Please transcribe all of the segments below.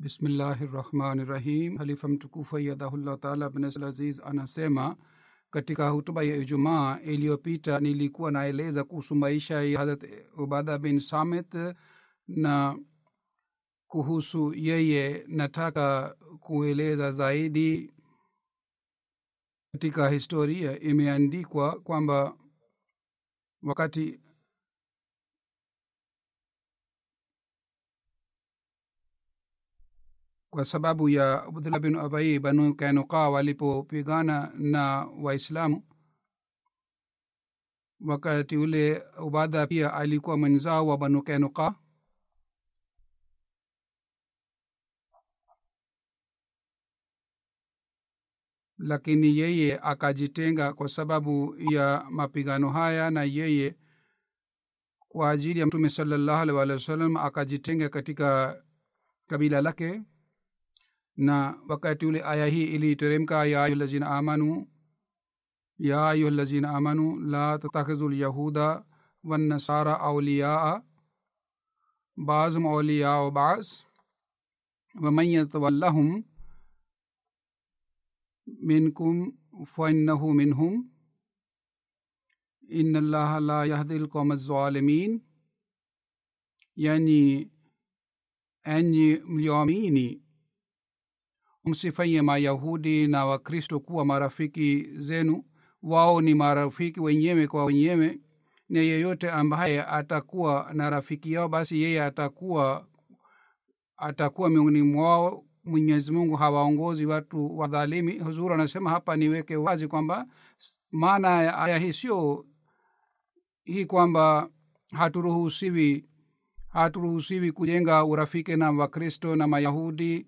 bismillahi rahim halifa mtukufu ayadhahullah taala bin anasema katika hutuba ya ijumaa iliyopita nilikuwa naeleza kuhusu maisha ya harat ubada bin samit na kuhusu yeye nataka kueleza zaidi. Katika historia imeandikwa kwamba wakati kwa sababu ya abdullah bin abai banu kainuka walipopigana na waislamu. Wakati ule ubadha pia alikuwa mwenzao wa banu kainuka lakini yeye akajitenga kwa sababu ya mapigano haya na yeye kwa ajili ya mtume salallahu alih walih wa sallam akajitenga katika kabila lake na wakati ule aya hii iliteremka ya ayuhalazina amanu ya ayuhalazina amanu la tattakhidhu lyahuda wannasara auliyaa بعضهم أولياء بعض ومن يتولهم منكم فإنه minhum إن الله لا يهدي القوم الظالمين يعني أن يوميني msifanye mayahudi na wakristo kuwa marafiki zenu. Wao ni marafiki wenyewe kwa wenyewe na yeyote ambaye atakuwa na rafiki yao basi yeye atakuwa atakuwa miongoni mwao. Mwenyezi mungu hawaongozi watu wadhalimi. Huzuru anasema hapa niweke wazi kwamba maana ya aya hii sio hii kwamba haturuhusiwi haturuhusiwi kujenga urafiki na wakristo na mayahudi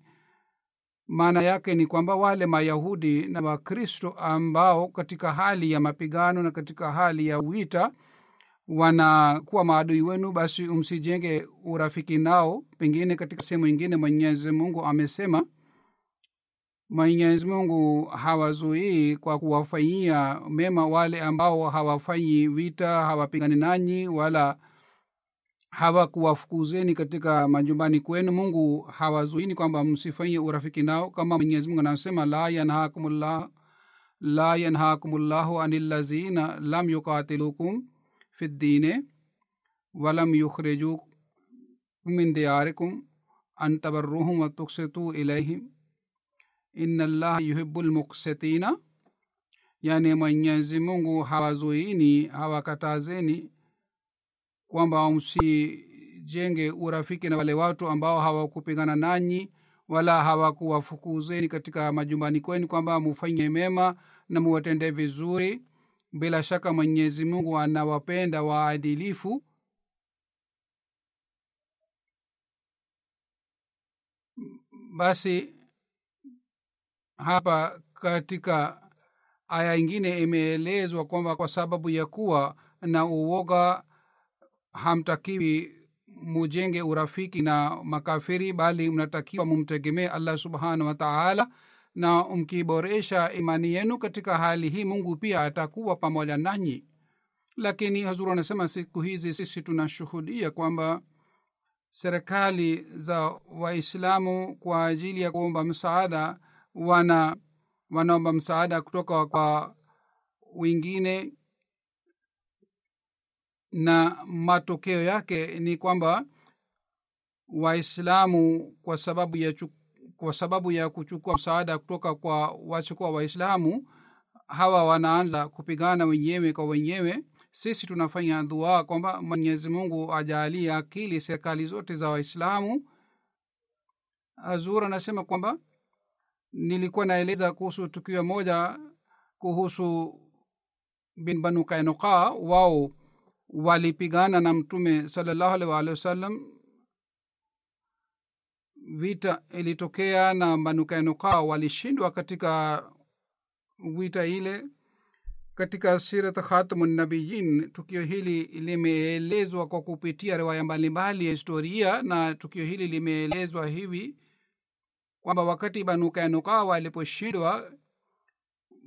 maana yake ni kwamba wale mayahudi na wakristo ambao katika hali ya mapigano na katika hali ya wita wanakuwa maadui wenu basi msijenge urafiki nao. Pengine katika sehemu ingine mwenyezi mungu amesema mwenyezi mungu hawazuii kwa kuwafanyia mema wale ambao hawafanyi vita hawapigani nanyi wala hawakuwafukuzeni katika majumbani kwenu mungu hawazuini kwamba msifanyie urafiki nao kama mwenyezi mungu anasema la yanhakumullah la ani lazina lam yukatilukum fi ddine walam yukhrijukum min diyarikum an tabarruhum wa tuksitu ilaihim ina allaha yuhibu lmuksitina yani mwenyezi mungu hawazuini hawakatazeni kwamba msijenge urafiki na wale watu ambao hawakupigana nanyi wala hawakuwafukuzeni katika majumbani kwenu kwamba mufanye mema na muwatende vizuri. Bila shaka mwenyezi mungu anawapenda waadilifu. Basi hapa katika aya ingine imeelezwa kwamba kwa sababu ya kuwa na uoga hamtakiwi mujenge urafiki na makafiri bali mnatakiwa mumtegemee allah subhanahu wa taala na mkiboresha imani yenu katika hali hii mungu pia atakuwa pamoja nanyi. Lakini hazuru anasema siku hizi sisi tunashuhudia kwamba serikali za waislamu kwa ajili ya kuomba msaada wana wanaomba msaada kutoka kwa wengine na matokeo yake ni kwamba waislamu kwa sababu ya chuk, kwa sababu ya kuchukua msaada kutoka kwa wasiokuwa waislamu hawa wanaanza kupigana wenyewe kwa wenyewe. Sisi tunafanya dua kwamba mwenyezi mungu ajaalie akili serikali zote za waislamu. Azur anasema kwamba nilikuwa naeleza kuhusu tukio moja kuhusu bin banu kainuka wao walipigana na mtume salallahu alaihi waalihi wasallam. Vita ilitokea na banukanoka walishindwa katika vita ile. Katika sirat khatamunabiyin tukio hili limeelezwa kwa kupitia riwaya mbalimbali ya historia na tukio hili limeelezwa hivi kwamba wakati banu kainuka waliposhindwa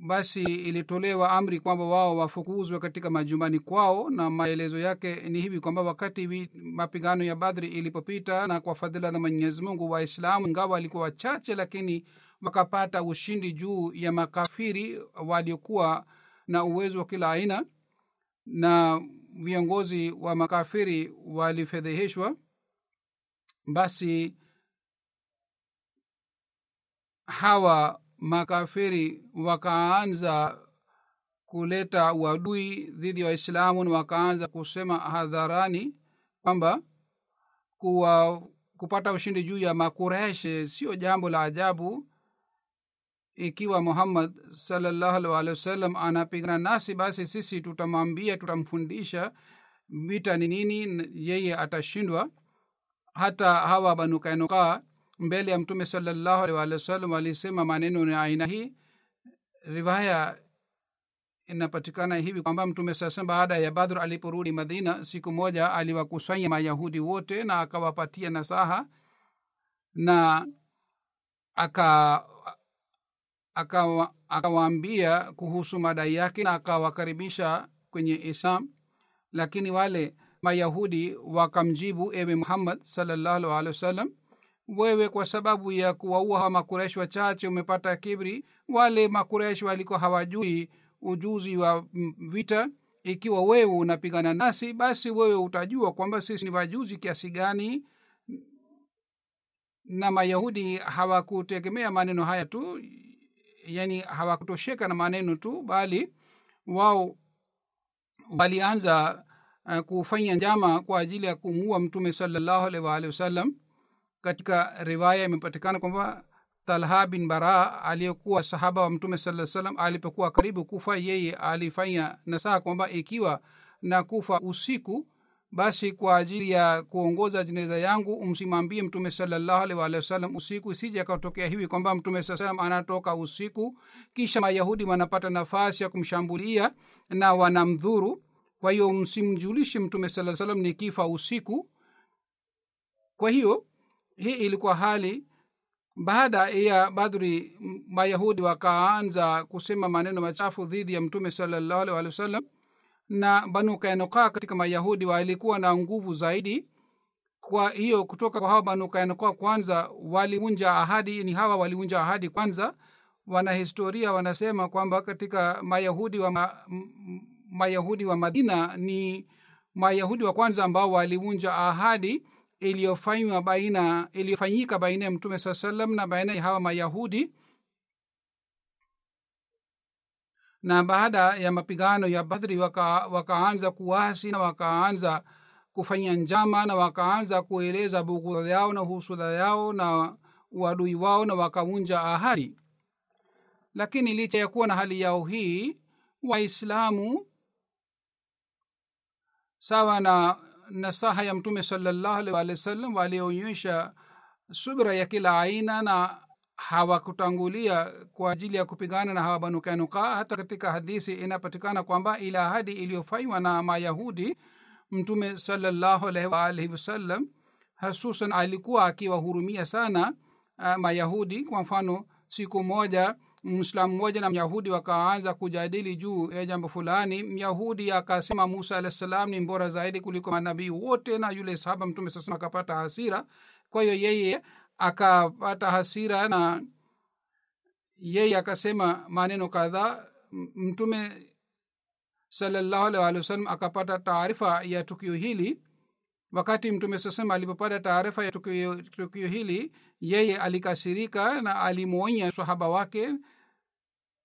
basi ilitolewa amri kwamba wao wafukuzwe katika majumbani kwao na maelezo yake ni hivi kwamba wakati mapigano ya badhri ilipopita na kwa fadhila na mwenyezi mungu waislamu ingawa walikuwa wachache lakini wakapata ushindi juu ya makafiri waliokuwa na uwezo wa kila aina na viongozi wa makafiri walifedheheshwa. Basi hawa makafiri wakaanza kuleta uadui dhidi ya waislamu na wakaanza kusema hadharani kwamba kuwa kupata ushindi juu ya makureshe sio jambo la ajabu ikiwa muhammad salallahu alih walihi wasallam anapigana nasi basi sisi tutamwambia tutamfundisha vita ni nini yeye atashindwa. Hata hawa banukainukaa mbele ya mtume salallahu alih walihi wasallam walisema maneno ya aina hii. Riwaya inapatikana hivi kwamba mtume sasa baada ya badhr aliporudi madina siku moja aliwakusanya mayahudi wote na akawapatia nasaha na aka akawaambia aka kuhusu madai yake na akawakaribisha kwenye islam. Lakini wale mayahudi wakamjibu ewe muhammad salallahu alehi wasallam wewe kwa sababu ya kuwaua makureshi wachache umepata kibri wale makureshi walikuwa hawajui ujuzi wa vita. Ikiwa wewe unapigana nasi basi wewe utajua kwamba sisi ni wajuzi kiasi gani. Na mayahudi hawakutegemea maneno haya tu yani hawakutosheka na maneno tu bali wao walianza uh, kufanya njama kwa ajili ya kumuua mtume salallahu alaihi waalihi wasallam katika riwaya imepatikana kwamba talha bin bara aliyekuwa sahaba wa mtume saa salam alipokuwa karibu kufa yeye alifanya nasaha kwamba ikiwa na kufa usiku basi kwa ajili ya kuongoza jeneza yangu msimambie mtume salallahu alaihi waalihi usiku isije akatokea hivi kwamba mtume saa salam anatoka usiku kisha mayahudi wanapata nafasi ya kumshambulia na wanamdhuru. Kwa hiyo msimjulishe mtume saa salam ni kifa usiku. Kwa hiyo hii ilikuwa hali baada ya badri mayahudi wakaanza kusema maneno machafu dhidi ya mtume salallahu waalihi wasallam na banu kainuka katika mayahudi walikuwa na nguvu zaidi. Kwa hiyo kutoka kwa hawa banu kainuka kwanza waliunja ahadi ni hawa waliunja ahadi kwanza. Wanahistoria wanasema kwamba katika mayahudi wa ma, mayahudi wa madina ni mayahudi wa kwanza ambao walivunja ahadi iliyofanywa baina iliyofanyika baina ya mtume saa salam na baina ya hawa mayahudi na baada ya mapigano ya badhri waka, wakaanza kuwasi na wakaanza kufanya njama na wakaanza kueleza bugudha yao na husudha yao na uadui wao na wakavunja ahadi. Lakini licha ya kuwa na hali yao hii waislamu sawa na nasaha ya mtume salallahu alih walih wa sallam walionyesha subra ya kila aina na hawakutangulia kwa ajili ya kupigana na hawa banu kanuka hata katika hadisi inapatikana kwamba ila ahadi iliyofanywa na mayahudi mtume salallahu alaihi waalihi wasallam hasusan alikuwa akiwahurumia sana uh, mayahudi. Kwa mfano siku moja mwislamu mmoja na myahudi wakaanza kujadili juu ya jambo fulani. Myahudi akasema musa alah salam ni mbora zaidi kuliko manabii wote na yule sahaba mtume sasa akapata hasira. Kwa hiyo yeye akapata hasira na yeye akasema maneno kadhaa. Mtume salallahu alih walih wasallam akapata taarifa ya tukio hili. Wakati mtume sasema alipopata taarifa ya tukio, tukio hili yeye alikasirika na alimwonya sahaba wake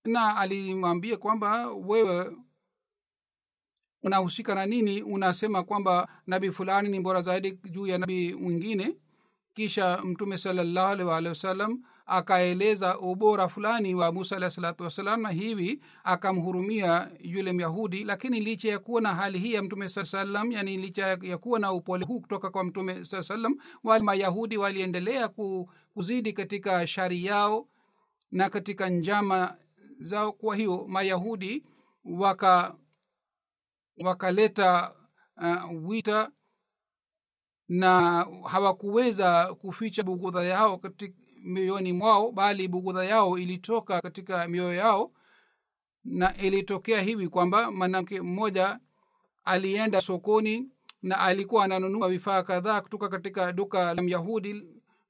na alimwambia kwamba wewe unahusika na nini? Unasema kwamba nabii fulani ni bora zaidi juu ya nabii mwingine. Kisha mtume salallahu wasalam akaeleza ubora fulani wa musa alahi salatu wassalam na hivi akamhurumia yule myahudi. Lakini licha ya kuwa na hali hii ya mtume saa salam yani licha ya kuwa na upole huu kutoka kwa mtume saa salam wale mayahudi waliendelea kuzidi katika shari yao na katika njama zao kwa hiyo mayahudi waka wakaleta uh, wita na hawakuweza kuficha bugudha yao katika mioyoni mwao bali bugudha yao ilitoka katika mioyo yao. Na ilitokea hivi kwamba mwanamke mmoja alienda sokoni na alikuwa ananunua vifaa kadhaa kutoka katika duka la myahudi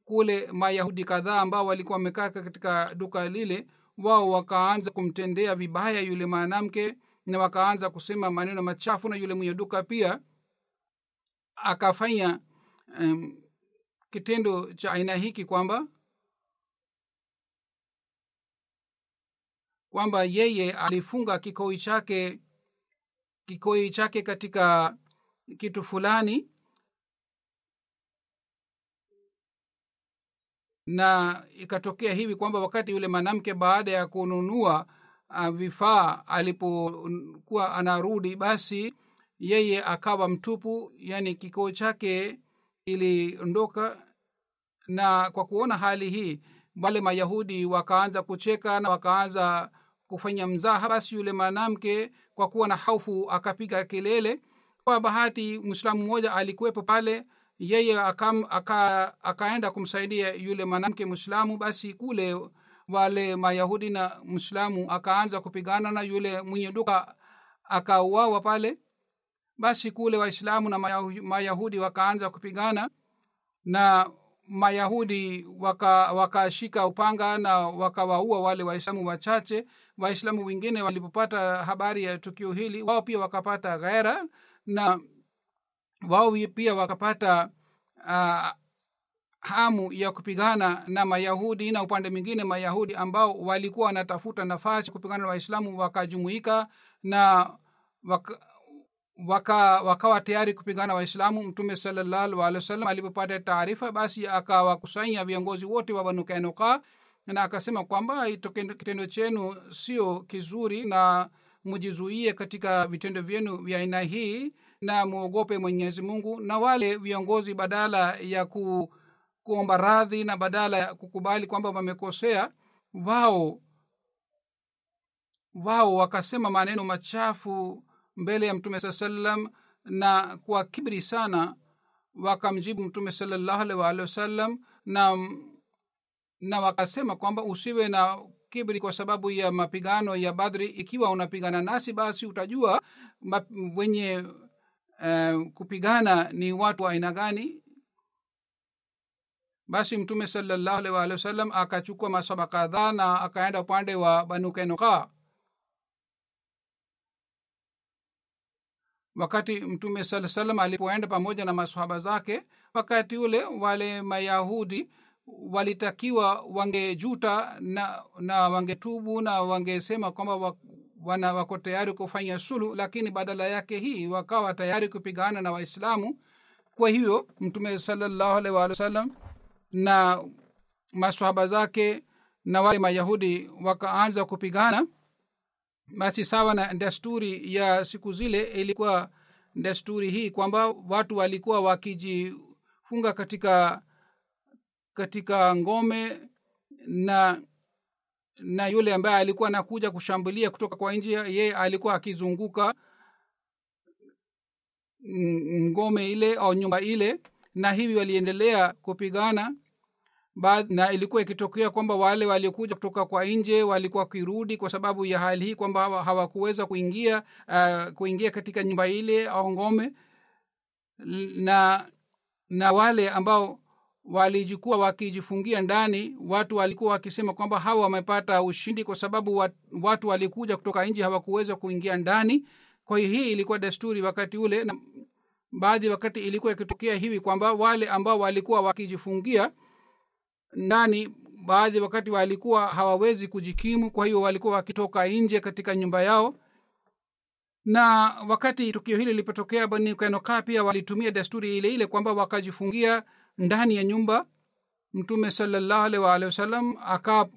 kule mayahudi kadhaa ambao walikuwa wamekaa katika duka lile wao wakaanza kumtendea vibaya yule mwanamke na wakaanza kusema maneno machafu na yule mwenye duka pia akafanya um, kitendo cha aina hiki kwamba kwamba yeye alifunga kikoi chake kikoi chake katika kitu fulani na ikatokea hivi kwamba wakati yule mwanamke baada ya kununua uh, vifaa alipokuwa anarudi basi yeye akawa mtupu yani kikoo chake iliondoka na kwa kuona hali hii wale mayahudi wakaanza kucheka na wakaanza kufanya mzaha basi yule mwanamke kwa kuwa na haufu akapiga kelele. Kwa bahati mwislamu mmoja alikuwepo pale yeye akam, aka, akaenda kumsaidia yule mwanamke mwislamu basi kule wale mayahudi na mwislamu akaanza kupigana na yule mwenye duka akauawa pale. Basi kule waislamu na mayahudi wakaanza kupigana na mayahudi wakashika waka upanga na wakawaua wale waislamu wachache. Waislamu wengine walipopata habari ya tukio hili wao pia wakapata ghera na wao pia wakapata uh, hamu ya kupigana na mayahudi na upande mwingine mayahudi ambao walikuwa wanatafuta nafasi kupigana na waislamu wakajumuika na waka, waka wakawa tayari kupigana waislamu. Mtume salallahu alehi wasallam alipopata taarifa basi akawakusanya viongozi wote wa banu kainuka na akasema kwamba kitendo chenu sio kizuri na mujizuie katika vitendo vyenu vya aina hii na mwogope mwenyezi mungu na wale viongozi badala ya ku, kuomba radhi na badala ya kukubali kwamba wamekosea wao wao wakasema maneno machafu mbele ya mtume saa salam na kwa kibri sana wakamjibu mtume salallahu alaihi waalihi wasallam na na wakasema kwamba usiwe na kibri kwa sababu ya mapigano ya badri. Ikiwa unapigana nasi basi utajua wenye uh, kupigana ni watu wa aina gani? Basi mtume salallahu alaihi waalihi wasallam akachukua masaba kadhaa na akaenda upande wa banu kenuka wakati mtume saa salam alipoenda pamoja na masahaba zake wakati ule wale mayahudi walitakiwa wangejuta na, na wangetubu na wangesema kwamba wana wako tayari kufanya sulu lakini badala yake hii wakawa tayari kupigana na waislamu. Kwa hiyo mtume salallahu alaihi waalihi wasallam na masahaba zake na wale mayahudi wakaanza kupigana. Basi sawa na desturi ya siku zile ilikuwa desturi hii kwamba watu walikuwa wakijifunga katika katika ngome na na yule ambaye alikuwa anakuja kushambulia kutoka kwa nje yeye alikuwa akizunguka ngome ile au nyumba ile na hivi waliendelea kupigana. Na ilikuwa ikitokea kwamba wale waliokuja kutoka kwa nje walikuwa wakirudi kwa sababu ya hali hii kwamba hawakuweza kuingia uh, kuingia katika nyumba ile au ngome. Na na wale ambao walijikuwa wakijifungia ndani watu walikuwa wakisema kwamba hawa wamepata ushindi kwa sababu watu walikuja kutoka nje hawakuweza kuingia ndani. Kwa hiyo hii ilikuwa desturi wakati ule na baadhi wakati ilikuwa ikitokea hivi kwamba wale ambao walikuwa wakijifungia ndani baadhi wakati walikuwa hawawezi kujikimu kwa hiyo walikuwa wakitoka nje katika nyumba yao. Na wakati tukio hili lilipotokea bani kanokaa pia walitumia desturi ile ile kwamba wakajifungia ndani ya nyumba mtume salallahu alaihi waalihi wasallam aka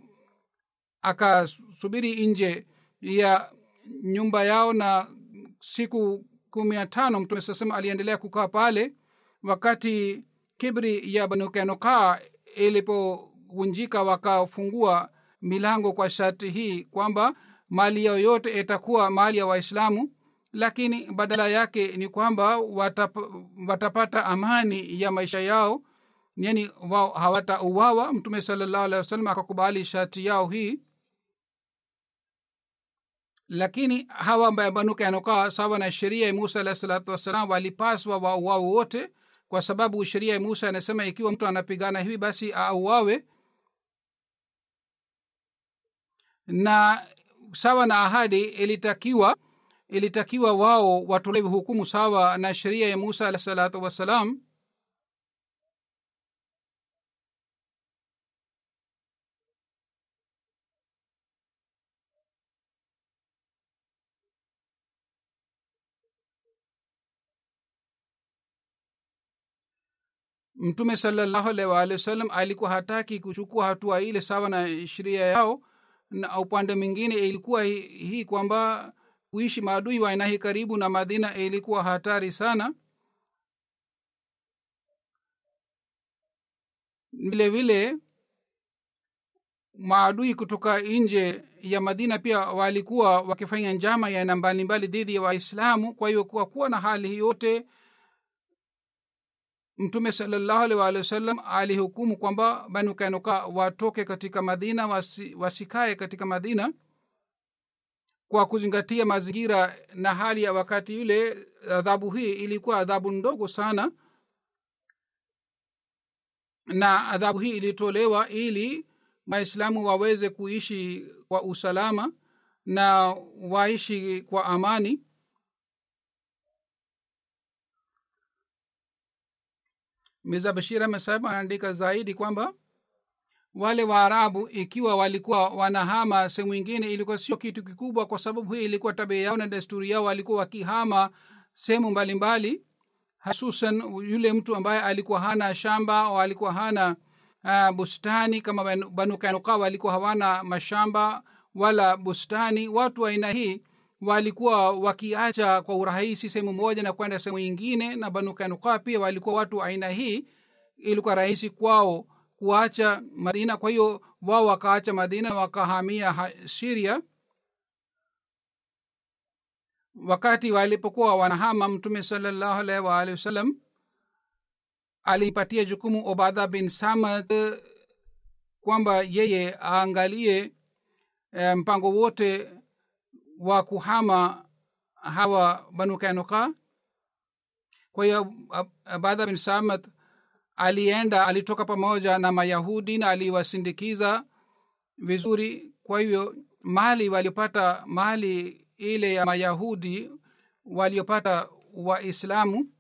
akasubiri nje ya nyumba yao na siku kumi na tano mtume saa salam aliendelea kukaa pale wakati kibri ya banukanukaa ilipovunjika wakafungua milango kwa sharti hii kwamba mali yao yote itakuwa mali ya waislamu lakini badala yake ni kwamba watap, watapata amani ya maisha yao. Yani wao hawatauawa. Mtume salallahu alehi wasallam akakubali shati yao hii. Lakini hawa ambaye banuka yanokaa sawa na sheria ya musa alahi salatu wassalam walipaswa wauawe wote. Kwa sababu sheria ya musa anasema ikiwa mtu anapigana hivi basi auawe. Na sawa na ahadi ilitakiwa ilitakiwa wao watolewe hukumu sawa na sheria ya musa alah salatu wassalam? Mtume salallahu alaihi waalihi wasallam alikuwa hataki kuchukua hatua ile sawa na sheria yao na upande mwingine ilikuwa hii hi kwamba kuishi maadui wa aina hii karibu na madina ilikuwa hatari sana. Vile vile maadui kutoka nje ya madina pia walikuwa wakifanya njama ya aina mbalimbali dhidi ya waislamu. Kwa hiyo kwa kuwa na hali yote mtume salallahu alih waalihi wasallam alihukumu kwamba banu kanuka watoke katika madina wasi, wasikae katika madina kwa kuzingatia mazingira na hali ya wakati yule adhabu hii ilikuwa adhabu ndogo sana. Na adhabu hii ilitolewa ili waislamu waweze kuishi kwa usalama na waishi kwa amani. Mirza bashir amesema anaandika zaidi kwamba wale waarabu ikiwa walikuwa wanahama sehemu ingine ilikuwa sio kitu kikubwa kwa sababu hii ilikuwa tabia yao na desturi yao walikuwa wakihama sehemu mbalimbali hasusan yule mtu ambaye alikuwa hana shamba au alikuwa hana uh, bustani kama banu kanuka walikuwa hawana mashamba wala bustani. Watu wa aina hii walikuwa wakiacha kwa urahisi sehemu moja na kwenda sehemu ingine na banu kanuka pia walikuwa watu wa aina hii. Ilikuwa rahisi kwao kuacha madina. Kwa hiyo wao wakaacha madina wakahamia siria wakati walipokuwa wanahama mtume salallahu alaihi waalihi wasallam alipatia jukumu obadha bin samad kwamba yeye aangalie e, mpango wote wa kuhama hawa banu kanuka kwa hiyo abadha bin samad alienda alitoka pamoja na mayahudi na aliwasindikiza vizuri. Kwa hivyo mali waliopata mali ile ya mayahudi waliopata waislamu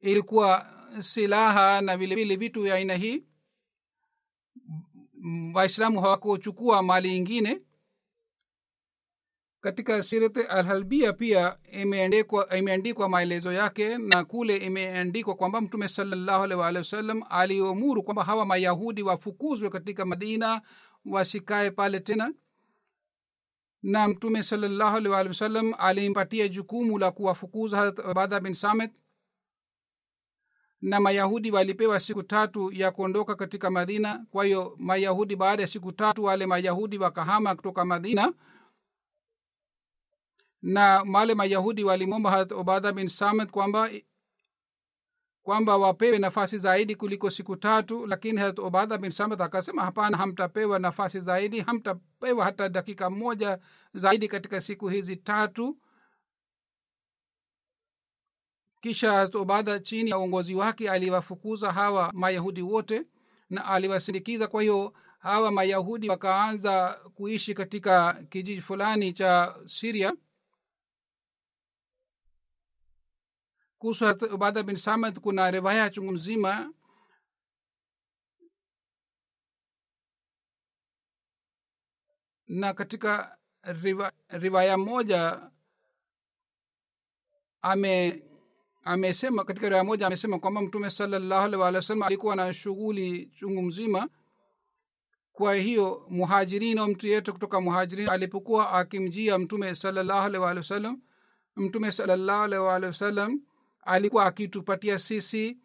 ilikuwa silaha na vilevile vitu vya aina hii. Waislamu hawakuchukua mali ingine katika sirati alhalbia pia imeandikwa maelezo yake na kule imeandikwa kwamba mtume waalihi wasallam aliamuru kwamba hawa mayahudi wafukuzwe katika madina wasikae pale tena. Na mtume walih wasallam alimpatia jukumu la kuwafukuza harat ubadha bin samit. Na mayahudi walipewa siku tatu ya kuondoka katika madina. Kwa hiyo mayahudi baada ya siku tatu wale mayahudi wakahama kutoka madina na wale mayahudi walimwomba harat obadha bin samit kwamba kwamba wapewe nafasi zaidi kuliko siku tatu lakini harat obadha bin samit akasema hapana hamtapewa nafasi zaidi hamtapewa hata dakika moja zaidi katika siku hizi tatu. Kisha harat obadha chini ya uongozi wake aliwafukuza hawa mayahudi wote na aliwasindikiza. Kwa hiyo hawa mayahudi wakaanza kuishi katika kijiji fulani cha siria kuhusu ubadha bin samad kuna riwaya chungu mzima. Na katika riva, riwaya moja ame amesema katika riwaya moja amesema kwamba mtume salallahu alih walih wa sallam alikuwa na shughuli chungu mzima. Kwa hiyo muhajirin au mtu yeyote kutoka muhajirin alipokuwa akimjia mtume salallahu alih walih wa sallam mtume salallahu alih walih wa sallam alikuwa akitupatia sisi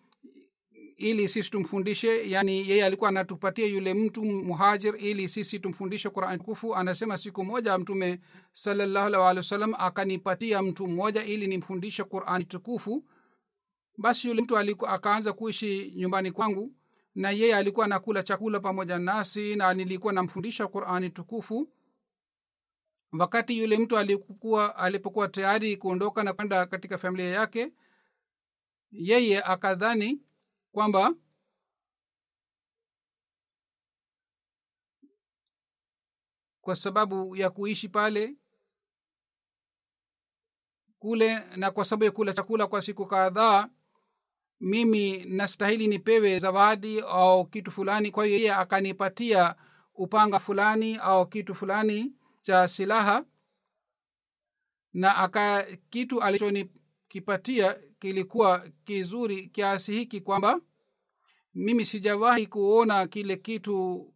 ili sisi tumfundishe yani yeye alikuwa anatupatia yule mtu muhajir ili sisi tumfundishe quran tukufu. Anasema siku moja mtume wa akanipatia mtu mmoja ili nimfundishe qurani tukufu. Basi yule mtu akaanza kuishi nyumbani kwangu na yeye alikuwa anakula chakula pamoja nasi na nilikuwa namfundisha qurani tukufu. Wakati yule mtu alikuwa alipokuwa tayari kuondoka na kwenda katika familia yake yeye akadhani kwamba kwa sababu ya kuishi pale kule na kwa sababu ya kula chakula kwa siku kadhaa mimi nastahili nipewe zawadi au kitu fulani. Kwa hiyo yeye akanipatia upanga fulani au kitu fulani cha silaha na aka kitu alichonikipatia kilikuwa kizuri kiasi hiki kwamba mimi sijawahi kuona kile kitu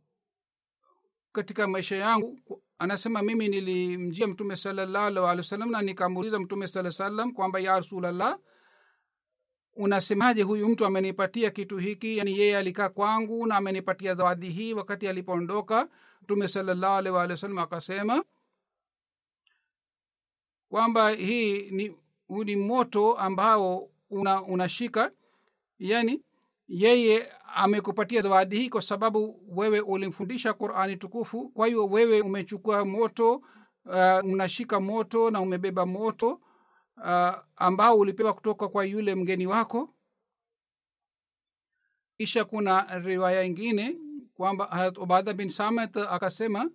katika maisha yangu. Anasema mimi nilimjia mtume salallahu alih wa sallam na nikamuuliza mtume saa salam kwamba ya rasulllah unasemaje huyu mtu amenipatia kitu hiki? Yani yeye alikaa kwangu na amenipatia zawadi hii wakati alipoondoka. Mtume salallahu alih waalihi wasallam akasema kwamba hii ni huu ni moto ambao una unashika. Yani yeye amekupatia zawadi hii kwa sababu wewe ulimfundisha qurani tukufu. Kwa hiyo wewe umechukua moto uh, unashika moto na umebeba moto uh, ambao ulipewa kutoka kwa yule mgeni wako. Kisha kuna riwaya ingine kwamba ubadha bin samet akasema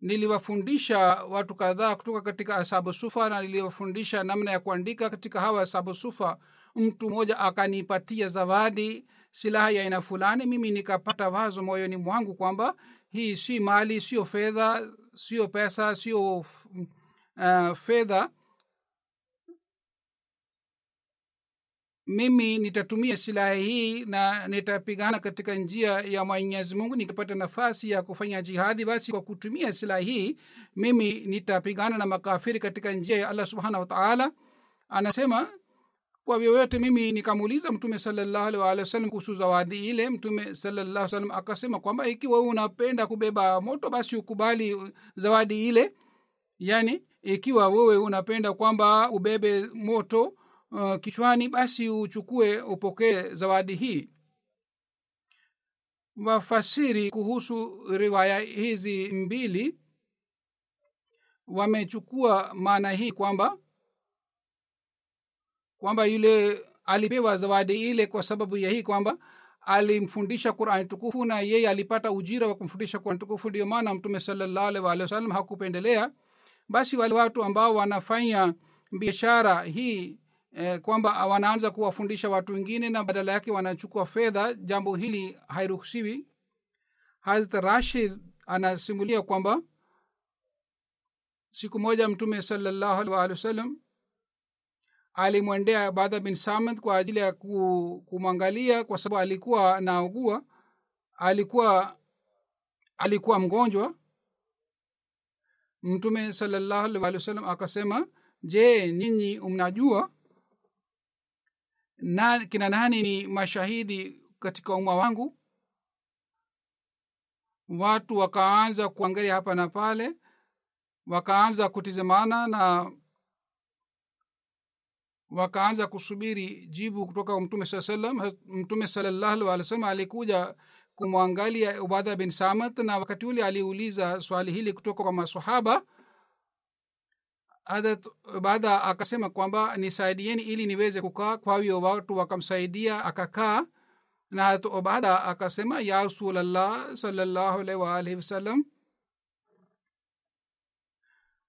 niliwafundisha watu kadhaa kutoka katika asabu sufa na niliwafundisha namna ya kuandika katika hawa asabu sufa. Mtu mmoja akanipatia zawadi silaha ya aina fulani. Mimi nikapata wazo moyoni mwangu kwamba hii si mali sio fedha sio pesa sio uh, fedha mimi nitatumia silaha hii na nitapigana katika njia ya mwenyezi mungu nikipata nafasi ya kufanya jihadi basi kwa kutumia silaha hii mimi nitapigana na makafiri katika njia ya allah subhanahu wataala anasema kwa vyovyote mimi nikamuuliza mtume salallahu alih waalihi wasallam kuhusu zawadi ile mtume salallahu salam akasema kwamba ikiwa unapenda kubeba moto basi ukubali zawadi ile. Yani ikiwa wewe unapenda kwamba ubebe moto uh, kichwani basi uchukue upokee zawadi hii. Wafasiri kuhusu riwaya hizi mbili wamechukua maana hii kwamba kwamba yule alipewa zawadi ile kwa sababu ya hii kwamba alimfundisha qurani tukufu na yeye alipata ujira wa kumfundisha qurani tukufu. Ndio maana mtume salallahu waalihi wasallam hakupendelea. Basi wale watu ambao wanafanya biashara hii eh, kwamba wanaanza kuwafundisha watu wengine na badala yake wanachukua fedha jambo hili hairuhusiwi. Harat rashid anasimulia kwamba siku moja mtume salallahu alih waalihi wasallam alimwendea badha bin samad kwa ajili ya kumwangalia kwa sababu alikuwa naugua alikuwa alikuwa mgonjwa. Mtume salallahu alaihi waalihi wasallam akasema je ninyi mnajua na kina nani ni mashahidi katika umma wangu? Watu wakaanza kuangalia hapa na pale wakaanza kutizamana na wakaanza kusubiri jibu kutoka mtume saa salam mtume salallahu alih wa sallam alikuja kumwangalia ubadha bin samat na wakati ule aliuliza swali hili kutoka kwa masahaba baada akasema kwamba nisaidieni ili niweze kukaa kwa hiyo watu wakamsaidia akakaa. Na hat ubada akasema ya rasulllah salllahu alaihi waalihi wasallam.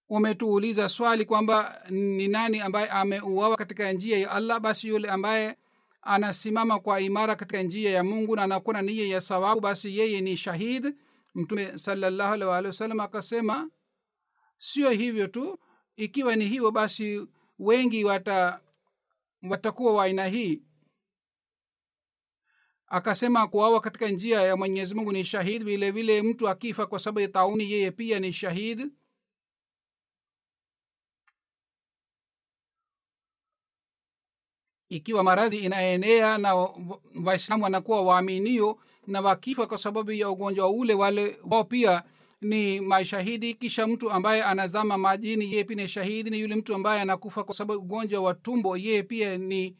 Umetuuliza swali kwamba ni nani ambaye ameuawa katika njia ya allah basi yule ambaye anasimama kwa imara katika njia ya mungu na anakuna na nia ya sawabu basi yeye ni shahid. Mtume salllahu alaihi waalihi wasallam akasema sio hivyo tu ikiwa ni hivyo basi wengi wata watakuwa wa aina hii. Akasema kuawa katika njia ya mwenyezi mungu ni shahid vile vile mtu akifa kwa sababu ya tauni yeye pia ni shahid ikiwa maradhi inaenea na waislamu wanakuwa waaminio na wakifa kwa sababu ya ugonjwa ule wale wao pia ni mashahidi kisha mtu ambaye anazama majini yeye pia ni shahidi ni yule mtu ambaye anakufa kwa sababu ugonjwa wa tumbo yeye pia ni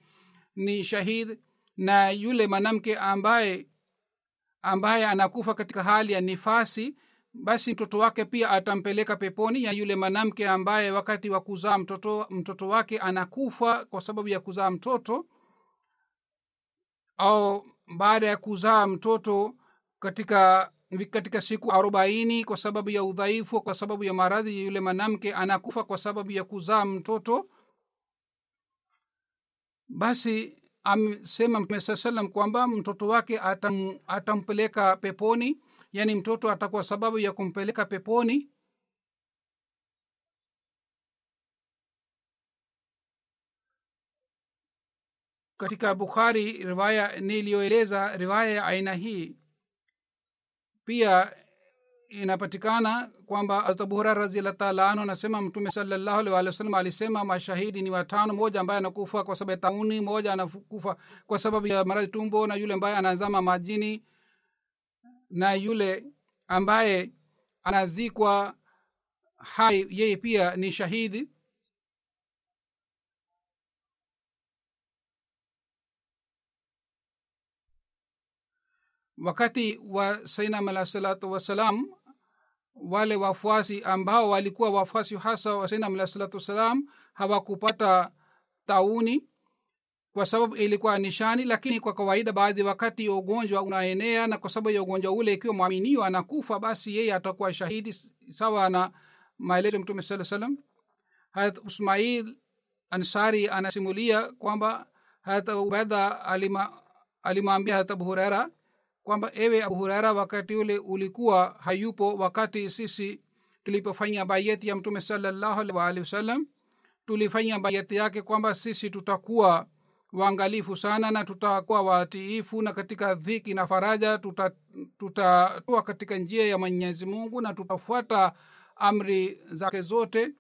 ni shahid na yule mwanamke ambaye ambaye anakufa katika hali ya nifasi basi mtoto wake pia atampeleka peponi ya yule mwanamke ambaye wakati wa kuzaa mtoto mtoto wake anakufa kwa sababu ya kuzaa mtoto au baada ya kuzaa mtoto katika katika siku arobaini kwa sababu ya udhaifu kwa sababu ya maradhi yule mwanamke anakufa kwa sababu ya kuzaa mtoto basi amsema mtume saa salam kwamba mtoto wake atam, atampeleka peponi yaani mtoto atakuwa sababu ya kumpeleka peponi. Katika bukhari riwaya niliyoeleza riwaya ya aina hii pia inapatikana kwamba abu hurara raziallah taala anu anasema mtume salallahu alih walih wasalam alisema mashahidi ni watano moja ambaye anakufa kwa sababu ya tauni moja anakufa kwa sababu ya maradhi tumbo na yule ambaye anazama majini na yule ambaye anazikwa hai yeye pia ni shahidi wakati wa sainam alah salatu wassalam wale wafuasi ambao walikuwa wafuasi hasa wa sainam alah salatu wassalam hawakupata tauni kwa sababu ilikuwa nishani lakini kwa kawaida baadhi wakati ugonjwa unaenea na kwa sababu ya ugonjwa ule ikiwa mwaminio anakufa basi yeye atakuwa shahidi sawa na maelezo mtume saa salam harat usmail ansari anasimulia kwamba harat ubaidha alimwambia harat abu hurera kwamba ewe abu hurera wakati ule ulikuwa hayupo wakati sisi tulipofanya bayeti ya mtume salallahu alih waalihi wasallam tulifanya bayeti yake kwamba sisi tutakuwa waangalifu sana na tutakuwa watiifu na katika dhiki na faraja tutatoa tuta, katika njia ya mwenyezi mungu na tutafuata amri zake zote.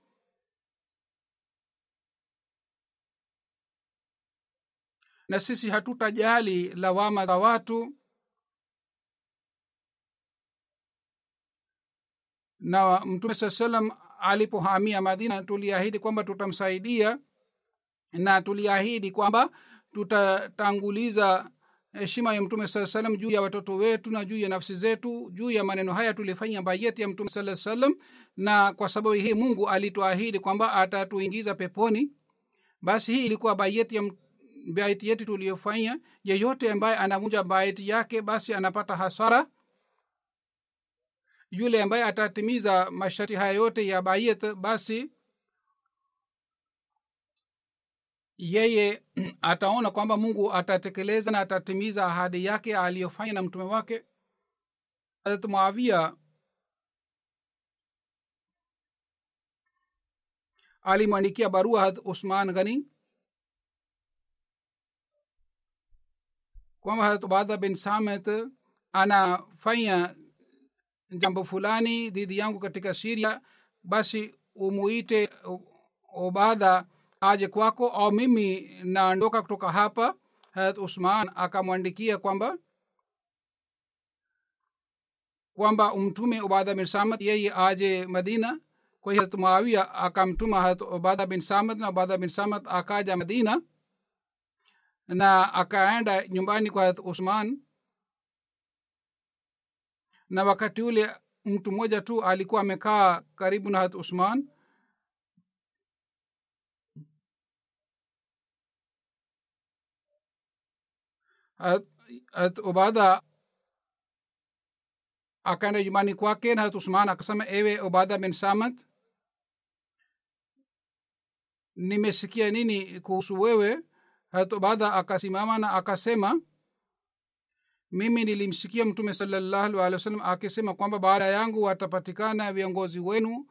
Na sisi hatutajali lawama za watu na mtume saa salam alipohamia madina tuliahidi kwamba tutamsaidia na tuliahidi kwamba tutatanguliza heshima ya mtume saa salam juu ya watoto wetu na juu ya nafsi zetu juu ya maneno haya tulifanya bayeti ya mtume saa salam na kwa sababu hii mungu alituahidi kwamba atatuingiza peponi basi hii ilikuwa bayeti ya baiti yetu tuliyofanya. Yeyote ambaye anavunja baiti yake basi anapata hasara yule ambaye atatimiza masharti haya yote ya bayet basi yeye ataona kwamba mungu atatekeleza na atatimiza ahadi yake aliyofanya na mtume wake. Harat muavia alimwandikia barua had usman ghani kwamba harat ubadha bin samet anafanya jambo fulani dhidi yangu katika siria basi umuite obadha aje kwako au mimi naondoka kutoka hapa harat usman akamwandikia kwamba kwamba mtume ubadha bin samad yeye aje madina. Kwa hiyo harat muawia akamtuma harat ubadha bin samad na ubadha bin samad akaja madina na akaenda nyumbani kwa harat usman na wakati ule mtu mmoja tu alikuwa amekaa karibu na harat usman. Harat ubada akaenda nyumbani kwake na harat usman akasema ewe ubada bin samad nimesikia nini kuhusu wewe? Harat ubada akasimama na akasema mimi nilimsikia mtume salallahu alehi wasallam akisema kwamba baada yangu watapatikana viongozi wenu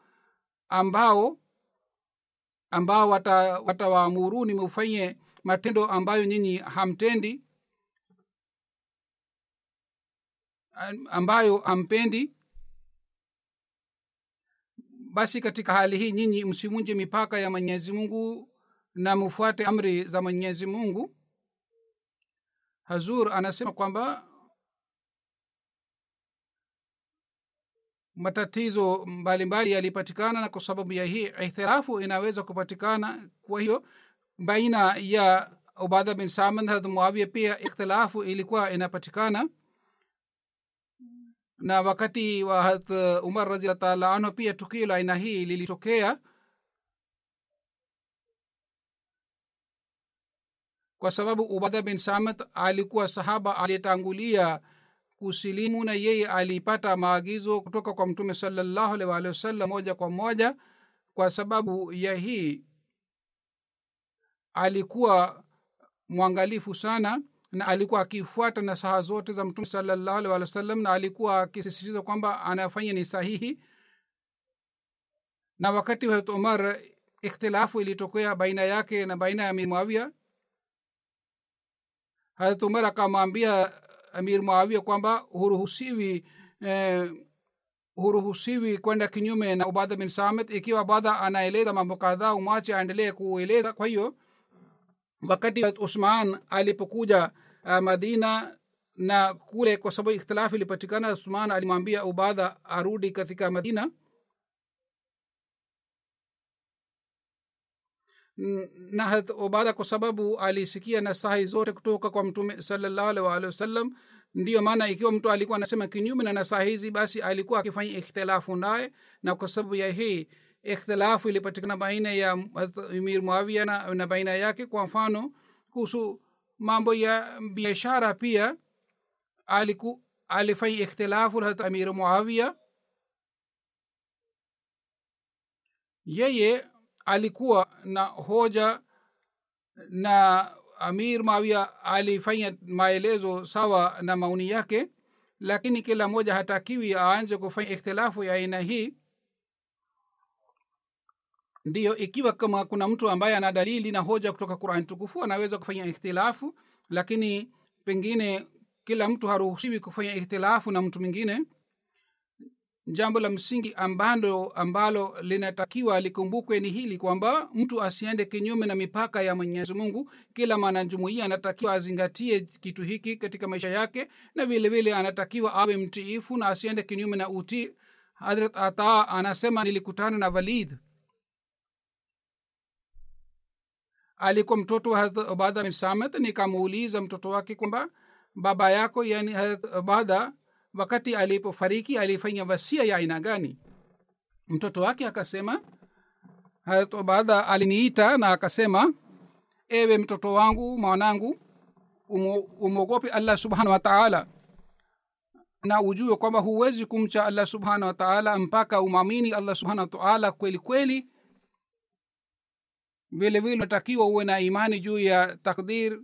ambao ambao watawaamuruni wata mufanye matendo ambayo nyinyi hamtendi ambayo hampendi. Basi katika hali hii nyinyi msivunje mipaka ya mwenyezi mungu na mufuate amri za mwenyezi mungu. Hazur anasema kwamba matatizo mbalimbali yalipatikana na kwa sababu ya hii ihtilafu inaweza kupatikana. Kwa hiyo baina ya ubadha bin saman harat pia ikhtilafu ilikuwa inapatikana. Na wakati wa harat umar raziallah taala anhu pia tukio la aina hii lilitokea. Kwa sababu ubadha bin samat alikuwa sahaba aliyetangulia kusilimu na yeye alipata maagizo kutoka kwa mtume salallahu alih waalihi wasallam moja kwa moja kwa sababu ya hii. Alikuwa mwangalifu sana na alikuwa akifuata nasaha zote za mtume salallahu alih walih wasallam na alikuwa akisisitiza kwamba anafanya ni sahihi. Na wakati wa umar ikhtilafu ilitokea baina yake na baina ya amir muawia harat umar akamwambia amir muawia kwamba huruhusiwi eh, huruhusiwi kwenda kinyume na ubadha bin samit ikiwa badha anaeleza mambo kadhaa umwache aendelee kueleza. Kwa hiyo wakati usman alipokuja uh, madina na kule kwa sababu ikhtilafu ilipatikana usman alimwambia ubadha arudi katika madina na obada kwa sababu alisikia nasahi zote kutoka kwa mtume waalihi wasallam. Ndiyo maana ikiwa mtu alikuwa anasema kinyume na nasaha hizi basi alikuwa akifanya ikhtilafu naye. Na kwa sababu ya hii ikhtilafu ilipatikana baina ya mir muavia na, na baina yake. Kwa mfano kuhusu mambo ya biashara pia aliku alifanya ikhtilafu hat amir muavia yeye alikuwa na hoja na amir mawia alifanya maelezo sawa na maoni yake lakini kila moja hatakiwi aanze kufanya ikhtilafu ya aina hii. Ndiyo ikiwa kama kuna mtu ambaye ana dalili na hoja kutoka qurani tukufu anaweza kufanya ikhtilafu lakini pengine kila mtu haruhusiwi kufanya ikhtilafu na mtu mwingine jambo la msingi ambalo ambalo linatakiwa likumbukwe ni hili kwamba mtu asiende kinyume na mipaka ya mwenyezi mungu. Kila mwanajumuia anatakiwa azingatie kitu hiki katika maisha yake na vile vile anatakiwa awe mtiifu na asiende kinyume na utii. Hadrat ata anasema nilikutana na valid alikuwa mtoto wa ubadha bin samet nikamuuliza mtoto wake kwamba baba yako yani ubada wakati alipofariki alifanya wasia ya aina gani? Mtoto wake akasema harat aliniita na akasema ewe mtoto wangu mwanangu umwogope allah subhanahu wa taala. Na ujue kwamba huwezi kumcha allah subhanahu wa taala mpaka umamini allah subhanahu wa taala kweli kweli. Vile vile unatakiwa uwe na imani juu ya takdir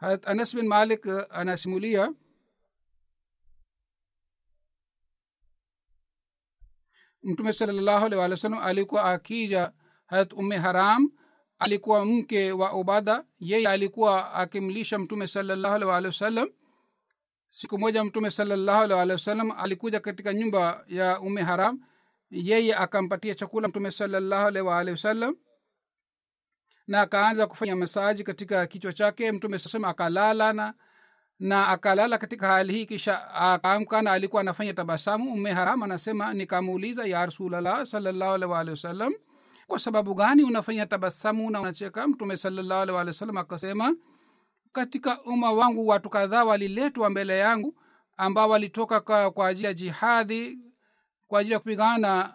harat anas bin malik anasimulia mtume salallahu alih walih wa alikuwa akija harat umme haram alikuwa mke wa ubada yeye alikuwa akimlisha mtume salallahu alih wasallam siku moja mtume salallahu alih wasallam alikuja katika nyumba ya umme haram yeye akampatia chakula mtume salallahu alih waalihi wasallam na akaanza kufanya masaji katika kichwa chake mtume sasema akalala na na akalala katika hali hii kisha akaamka na alikuwa anafanya tabasamu. Ume haram anasema nikamuuliza ya rasulllah waalihi wasallam kwa sababu gani unafanya tabasamu na unacheka? Mtume waalihi wasallam akasema katika umma wangu watu kadhaa waliletwa mbele yangu ambao walitoka kwa, kwa ajili ya jihadhi kwa ajili ya kupigana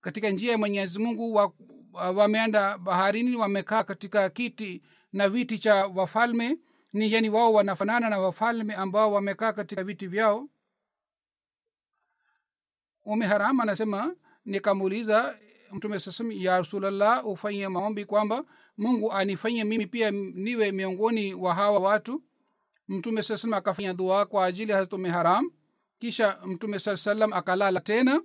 katika njia ya mwenyezi mungu wameenda baharini wamekaa katika kiti na viti cha wafalme. Ni yani wao wanafanana na wafalme ambao wamekaa katika viti vyao. Ume haram anasema nikamuuliza mtume sasam ya rasulllah ufanye maombi kwamba mungu anifanye mimi pia niwe miongoni wa hawa watu. Mtume saa salam akafanya dua kwa ajili ya ume haram. Kisha mtume saa salam akalala tena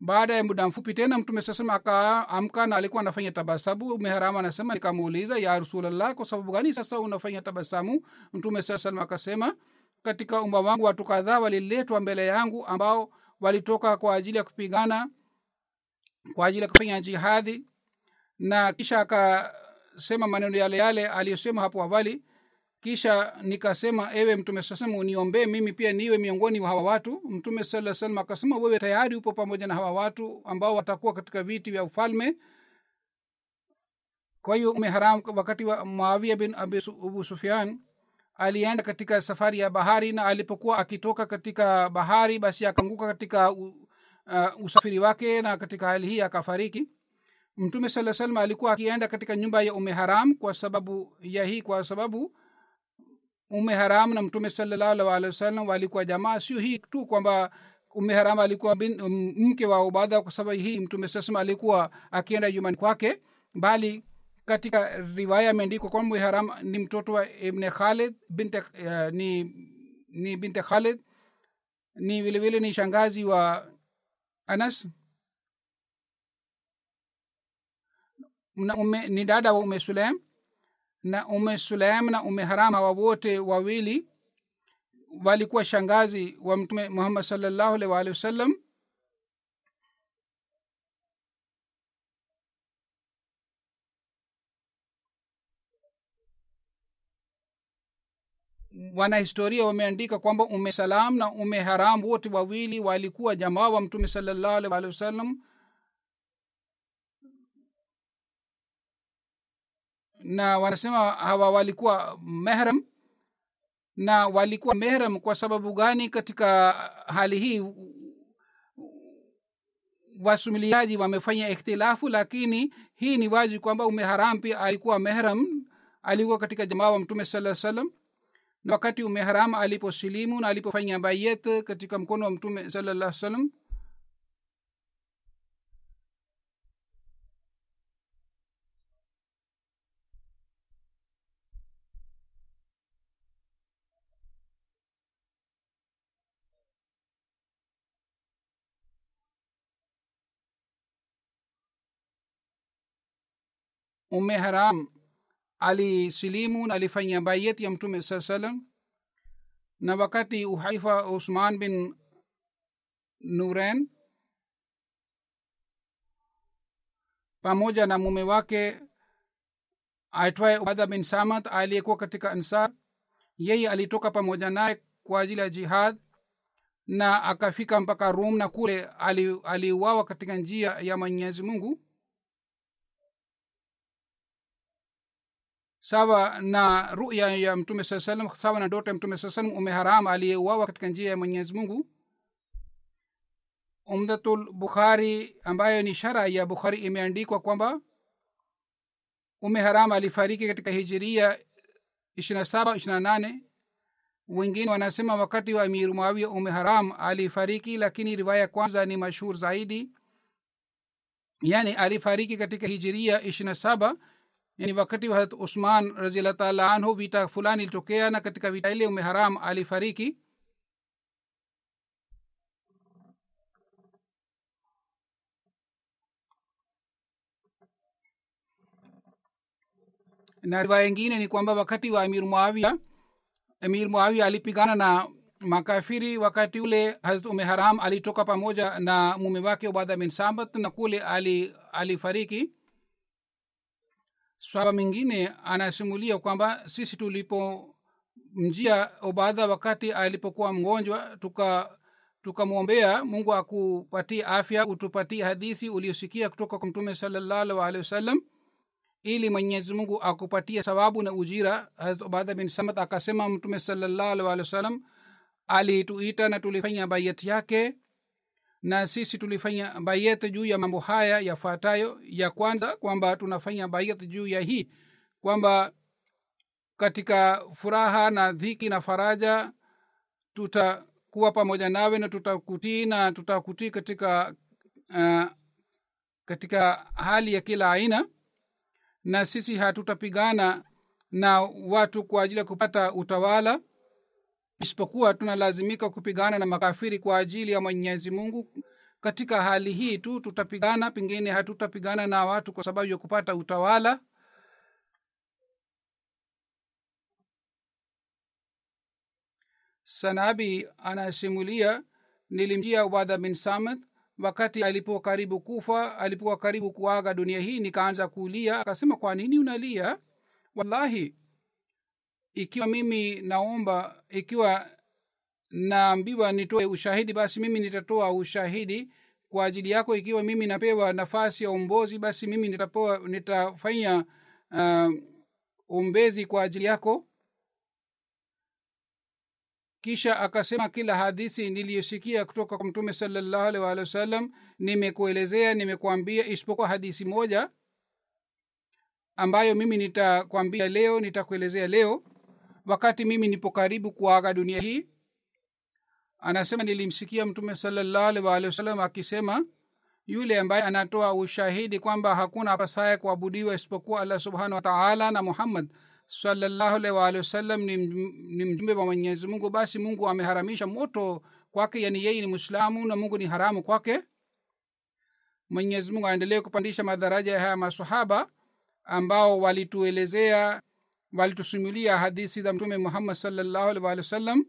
baada ya muda mfupi tena mtume sasema akaamka na alikuwa anafanya tabasamu. Ume anasema nikamuuliza ya rasulllah kwa sababu gani sasa unafanya tabasamu? Mtume saa akasema katika umma wangu watu kadhaa waliletwa mbele yangu ambao walitoka kwa ajili ya kupigana kwa ajili ya kufanya jihadhi na kisha akasema maneno yale yale aliyosema hapo awali kisha nikasema ewe mtume sasema uniombee mimi pia niwe miongoni wa hawa watu. Mtume saa salam akasema wewe tayari upo pamoja na hawa watu ambao watakuwa katika viti vya ufalme. Kwa hiyo umeharam wakati wa muawia bin abu sufian alienda katika safari ya bahari na alipokuwa akitoka katika bahari basi akaanguka katika uh, usafiri wake na katika hali hii akafariki. Mtume saa salam alikuwa akienda katika nyumba ya umeharam kwa sababu ya hii kwa sababu ume haram na mtume wasallam walikuwa jamaa. Sio hii tu kwamba ume haram alikuwa bin, um, mke wa ubadha kwa sababu hii mtume saa salam alikuwa akienda jumani kwake bali katika riwaya ameandikwa kwamba ume haram ni mtoto wa ibne khalid binte, uh, ni, ni binte khalid. Ni vilevile ni shangazi wa anas. Na ume, ni dada wa ume sulaim na ume sulaim na ume haram hawa wote wawili walikuwa shangazi wa mtume muhammad salllahu alih waalihi wasallam. Wanahistoria wameandika kwamba ume salam na ume haram wote wawili walikuwa jamaa wa mtume salllahu alih waalihi wasallam na wanasema hawa walikuwa mehram na walikuwa mehram kwa sababu gani katika hali hii? Wasumiliaji wamefanya ikhtilafu lakini hii ni wazi kwamba ume pia alikuwa mehram alikuwa katika jamaa wa mtume saa salam na wakati ume haram aliposilimu na alipofanya bayet katika mkono wa mtume salaa salam ume haram alisilimu na alifanya bayeti ya mtume saa salam na wakati uhaifa usman bin nuren pamoja na mume wake aitwaye ubada bin samat aliyekuwa katika ansar yeye alitoka pamoja naye kwa ajili ya jihad na akafika mpaka rum na kule aliuawa ali katika njia ya mwenyezi mungu sawa na ruya ya mtume saa salam sawa na ndoto ya mtume saa salam ume haram aliyeuawa katika njia ya mwenyezi mungu. Umdatul bukhari ambayo ni shara ya bukhari imeandikwa kwamba ume haram alifariki katika hijiria ishirina saba ishirina nane. Wengine wanasema wakati wa amiru mwawia ume haram alifariki lakini riwaya ya kwanza ni mashhur zaidi. Yani alifariki katika hijiria ishirina saba yani wakati wa usman raziallahu anhu vita fulani ilitokea na katika vita ile ume haram alifariki. Na riwaya ingine ni kwamba wakati wa amir muawia amir muawia alipigana na makafiri wakati ule hazrat ume haram alitoka pamoja na mume wake ubadha bin sabat na kule ali alifariki swaba mingine anasimulia kwamba sisi tulipomjia obadha wakati alipokuwa mgonjwa tuka tukamwombea mungu akupatie afya utupatie hadithi uliosikia kutoka kwa mtume salallahu alehi wasallam ili mwenyezi mungu akupatie sababu na ujira. Hazrat ubadha bin samat akasema mtume salallahu alehi wasallam alituita na tulifanya bayati yake na sisi tulifanya bayet juu ya mambo haya yafuatayo. Ya kwanza kwamba tunafanya bayet juu ya hii kwamba katika furaha na dhiki na faraja tutakuwa pamoja nawe na tutakutii na tutakutii katika uh, katika hali ya kila aina. Na sisi hatutapigana na watu kwa ajili ya kupata utawala isipokuwa tunalazimika kupigana na makafiri kwa ajili ya mwenyezi mungu. Katika hali hii tu tutapigana pengine hatutapigana na watu kwa sababu ya kupata utawala. Sanabi anasimulia nilimjia ubadha bin samad wakati alipokuwa karibu kufa alipokuwa karibu kuaga dunia hii nikaanza kulia. Akasema kwa nini unalia? Wallahi ikiwa mimi naomba ikiwa naambiwa nitoe ushahidi basi mimi nitatoa ushahidi kwa ajili yako. Ikiwa mimi napewa nafasi ya umbozi basi mimi nitapewa nitafanya uh, umbezi kwa ajili yako. Kisha akasema kila hadithi niliyosikia kutoka kwa mtume salallahu alih waalihi wasallam nimekuelezea nimekuambia isipokuwa hadithi moja ambayo mimi nitakwambia leo nitakuelezea leo wakati mimi nipo karibu kuaga dunia hii anasema nilimsikia mtume salallahu wasalam akisema yule ambaye anatoa ushahidi kwamba hakuna apasaye kuabudiwa isipokuwa allah subhanahu wataala na muhammad salallahu wasalam ni, ni mjumbe wa mwenyezi mungu basi mungu ameharamisha moto kwake yani yeye ni mwislamu na mungu ni haramu kwake. Mwenyezi mungu aendelee kupandisha madaraja ya haya masahaba ambao walituelezea walitusimulia hadithi za mtume muhammad salllahu alaihi waalihi wasallam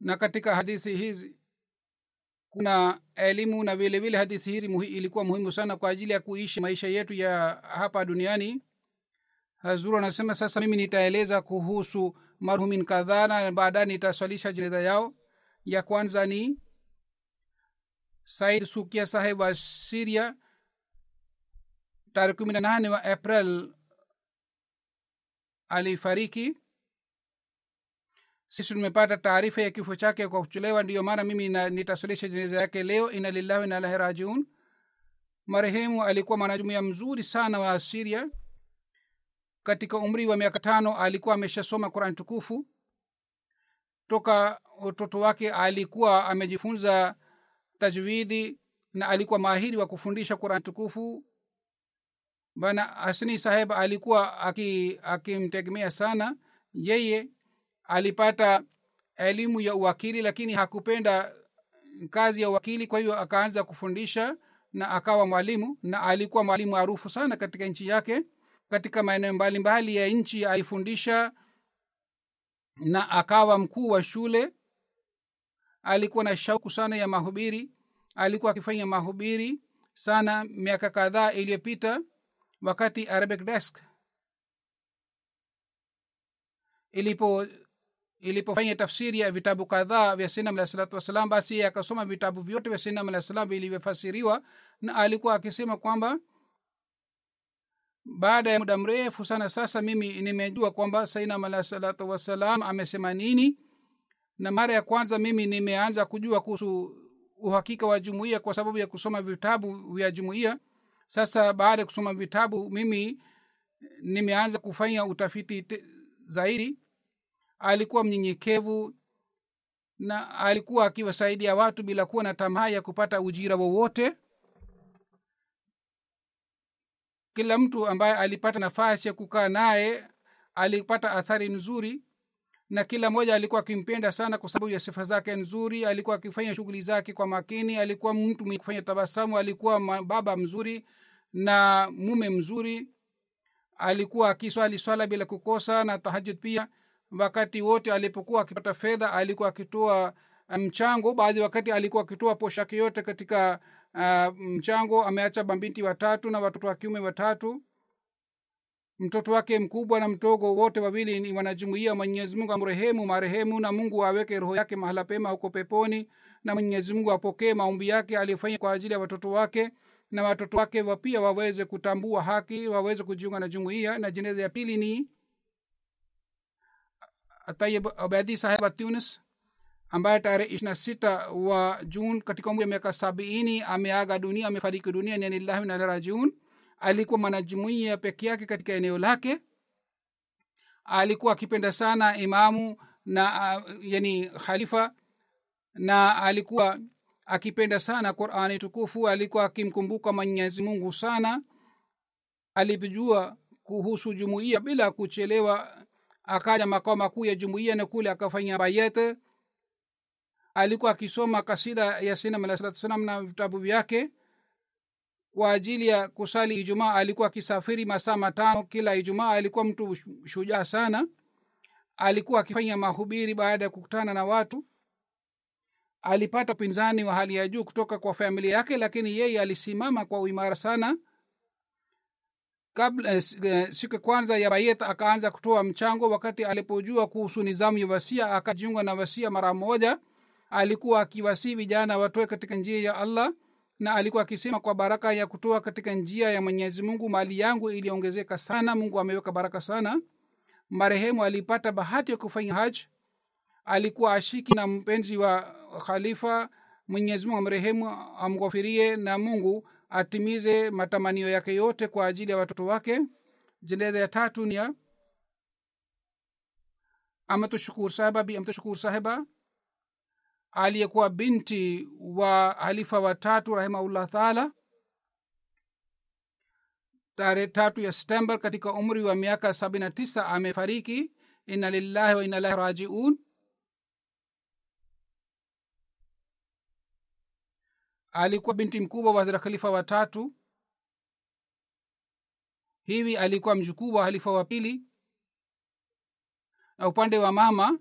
na katika hadithi hizi kuna elimu na vile vile hadithi hizi muhi, ilikuwa muhimu sana kwa ajili ya kuishi maisha yetu ya hapa duniani. Hazuru anasema sasa mimi nitaeleza kuhusu marhumin kadhaa na baadaye nitaswalisha jeneza yao. Ya kwanza ni said sukia saheb wa siria tarehe kumi na nane wa april alifariki. Sisi tumepata taarifa ya kifo chake kwa kuchelewa ndiyo maana mimi nitasalisha jeneza yake leo. Ina lillahi inalahi rajiun. Marehemu alikuwa mwanajumuia mzuri sana wa siria katika umri wa miaka tano alikuwa ameshasoma quran tukufu. Toka utoto wake alikuwa amejifunza tajwidi na alikuwa mahiri wa kufundisha quran tukufu bana asni saheb alikuwa akimtegemea aki sana. Yeye alipata elimu ya uwakili lakini hakupenda kazi ya uwakili kwa hiyo akaanza kufundisha na akawa mwalimu na alikuwa mwalimu maarufu sana katika nchi yake katika maeneo mbalimbali ya nchi alifundisha na akawa mkuu wa shule. Alikuwa na shauku sana ya mahubiri alikuwa akifanya mahubiri sana miaka kadhaa iliyopita wakati arabic desk ilipo ilipofanya tafsiri ya vitabu kadhaa vya sinam alah salatu wassalam basi akasoma vitabu vyote vya sinam alah salam vilivyofasiriwa na alikuwa akisema kwamba baada ya muda mrefu sana sasa mimi nimejua kwamba sainam alah salatu wassalam amesema nini na mara ya kwanza mimi nimeanza kujua kuhusu uhakika wa jumuiya kwa sababu ya kusoma vitabu vya jumuiya sasa baada ya kusoma vitabu mimi nimeanza kufanya utafiti zaidi. Alikuwa mnyenyekevu na alikuwa akiwasaidia watu bila kuwa na tamaa ya kupata ujira wowote. Kila mtu ambaye alipata nafasi ya kukaa naye alipata athari nzuri na kila mmoja alikuwa akimpenda sana kwa sababu ya sifa zake nzuri alikuwa akifanya shughuli zake kwa makini alikuwa mtu mwenye kufanya tabasamu alikuwa baba mzuri na mume mzuri alikuwa akiswali swala bila kukosa na tahajud pia. Wakati wote alipokuwa akipata fedha alikuwa akitoa mchango. Baadhi wakati alikuwa akitoa poshaki yote katika uh, mchango ameacha mabinti watatu na watoto wa kiume watatu mtoto wake mkubwa na mtogo wote wawili ni wanajumuia mwenyezi mungu amrehemu marehemu na mungu aweke roho yake mahala pema huko peponi na mwenyezi mungu apokee maombi yake aliyofanya kwa ajili ya watoto wake na watoto wake pia waweze kutambua haki waweze kujiunga na jumuia na jeneza ya pili ni tayib ambaye tarehe ishirina sita wa jun katika umri wa miaka sabiini ameaga dunia amefariki dunia nanillahi minalrajiun alikuwa mwanajumuia peke yake katika eneo lake. Alikuwa akipenda sana imamu na yani khalifa na alikuwa akipenda sana qurani tukufu. Alikuwa akimkumbuka mwenyezi mungu sana. Alipijua kuhusu jumuiya bila kuchelewa akaja makao makuu ya jumuiya na kule akafanya bayet alikuwa akisoma kasida ya sinam alah salatu salam na vitabu vyake kwa ajili ya kusali ijumaa alikuwa akisafiri masaa matano. Kila ijumaa alikuwa mtu shujaa sana. Alikuwa akifanya mahubiri baada ya kukutana na watu. Alipata upinzani wa hali ya juu kutoka kwa familia yake lakini yeye alisimama kwa uimara sana. Kabla eh, siku ya kwanza ya bayet akaanza kutoa mchango. Wakati alipojua kuhusu nizamu ya wasia akajiunga na wasia mara moja. Alikuwa akiwasii vijana watoe katika njia ya allah na alikuwa akisema kwa baraka ya kutoa katika njia ya mwenyezi mungu mali yangu iliongezeka sana mungu ameweka baraka sana. Marehemu alipata bahati ya kufanya haj alikuwa ashiki na mpenzi wa khalifa. Mwenyezi mungu amrehemu amghofirie na mungu atimize matamanio yake yote kwa ajili ya watoto wake. Jeneza ya tatu ni ya amatushkur saheba bi amatushkur saheba aliyekuwa binti wa halifa watatu rahimahullah taala tarehe tatu ya september katika umri wa miaka sabini na tisa amefariki. Inna lillahi wa inna ilahi rajiun. Alikuwa binti mkubwa wa khalifa watatu hivi alikuwa mjukuu wa halifa wa pili. Na upande wa mama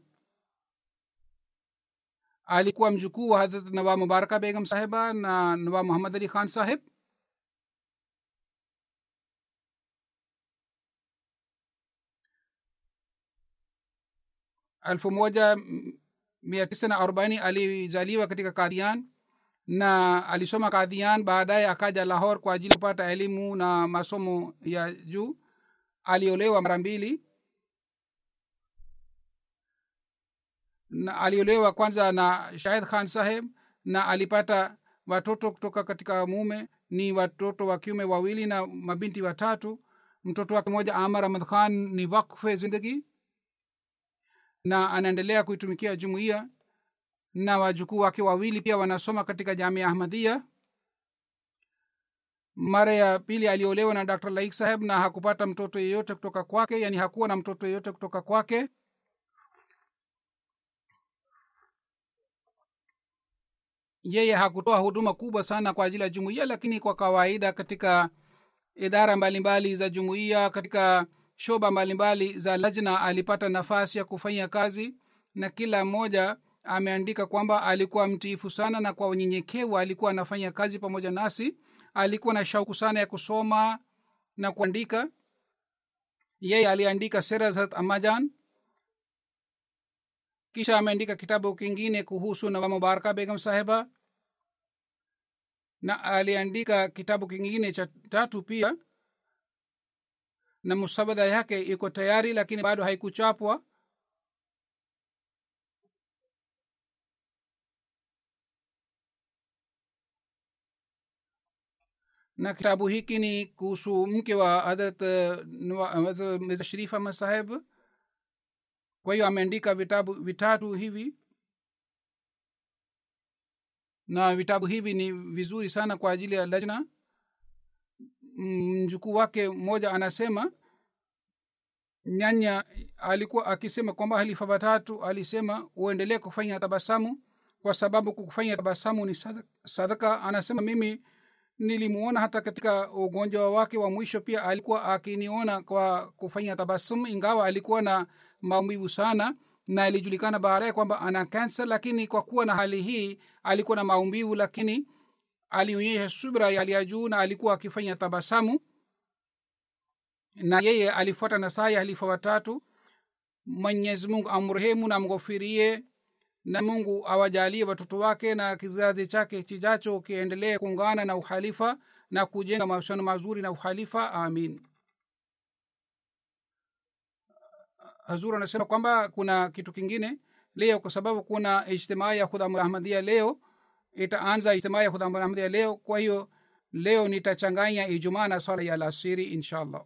alikuwa mjukuu wa hadrat nawab mubaraka begam sahiba na nawab muhammad ali khan sahib? Elfu moja mia tisa na arobaini alijaliwa katika kadian na alisoma kadhian baadaye akaja lahor kwa ajili kupata elimu na masomo ya juu. Aliolewa mara mbili na aliolewa kwanza na shahid khan saheb na alipata watoto kutoka katika mume ni watoto wa kiume wawili na mabinti watatu. Mtoto wake mmoja amar ahmad khan ni wakfe zindagi na anaendelea kuitumikia jumuiya. Na wajukuu wake wawili pia wanasoma katika jamia ahmadhia mara ya pili aliolewa na dr. Laik saheb na hakupata mtoto yeyote kutoka kwake yani hakuwa na mtoto yeyote kutoka kwake yeye hakutoa huduma kubwa sana kwa ajili ya jumuiya lakini kwa kawaida katika idara mbalimbali mbali za jumuiya katika shoba mbalimbali mbali za lajna alipata nafasi ya kufanya kazi na kila mmoja ameandika kwamba alikuwa mtiifu sana na kwa unyenyekevu alikuwa anafanya kazi pamoja nasi. Alikuwa na shauku sana ya kusoma na kuandika. Yeye aliandika sera za amajan kisha ameandika kitabu kingine kuhusu nawa mubaraka begam sahiba na aliandika kitabu kingine cha tatu pia na musabada yake iko tayari lakini bado haikuchapwa. Na kitabu hiki ni kuhusu mke wa hadrat mirza sharif ahmad kwa hiyo ameandika vitabu vitatu hivi na vitabu hivi ni vizuri sana kwa ajili ya lajna. Mjukuu wake mmoja anasema nyanya alikuwa akisema kwamba halifa watatu alisema uendelee kufanya tabasamu kwa sababu kufanya tabasamu ni sadaka anasema mimi nilimuona hata katika ugonjwa wake wa mwisho pia alikuwa akiniona kwa kufanya tabasamu ingawa alikuwa na maumivu sana na ilijulikana baadaye kwamba ana kansa lakini kwa kuwa na hali hii alikuwa na maumbivu lakini alionyesha subra ya hali ya juu na alikuwa akifanya tabasamu. Na yeye alifuata nasaha ya halifa watatu. Mwenyezi mungu amrehemu na amghofirie na mungu awajalie watoto wake na kizazi chake chijacho kiendelee kuungana na uhalifa na kujenga mahusiano mazuri na uhalifa. Amin hazur anasema kwamba kuna kitu kingine leo kwa sababu kuna ijtimaa ya khudhamu ahmadia leo itaanza ijtimaa ya khudhamu ahmadia leo. Kwa hiyo leo nitachanganya ijumaa na swala ya alasiri insha allah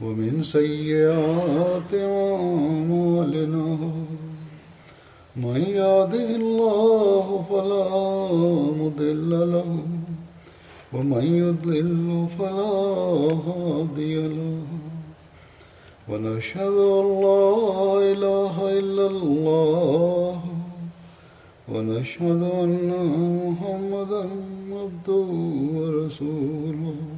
ومن سيئات أعمالنا من يهده الله فلا مضل له ومن يضلل فلا هادي له ونشهد أن لا إله إلا الله ونشهد أن محمدا عبده ورسوله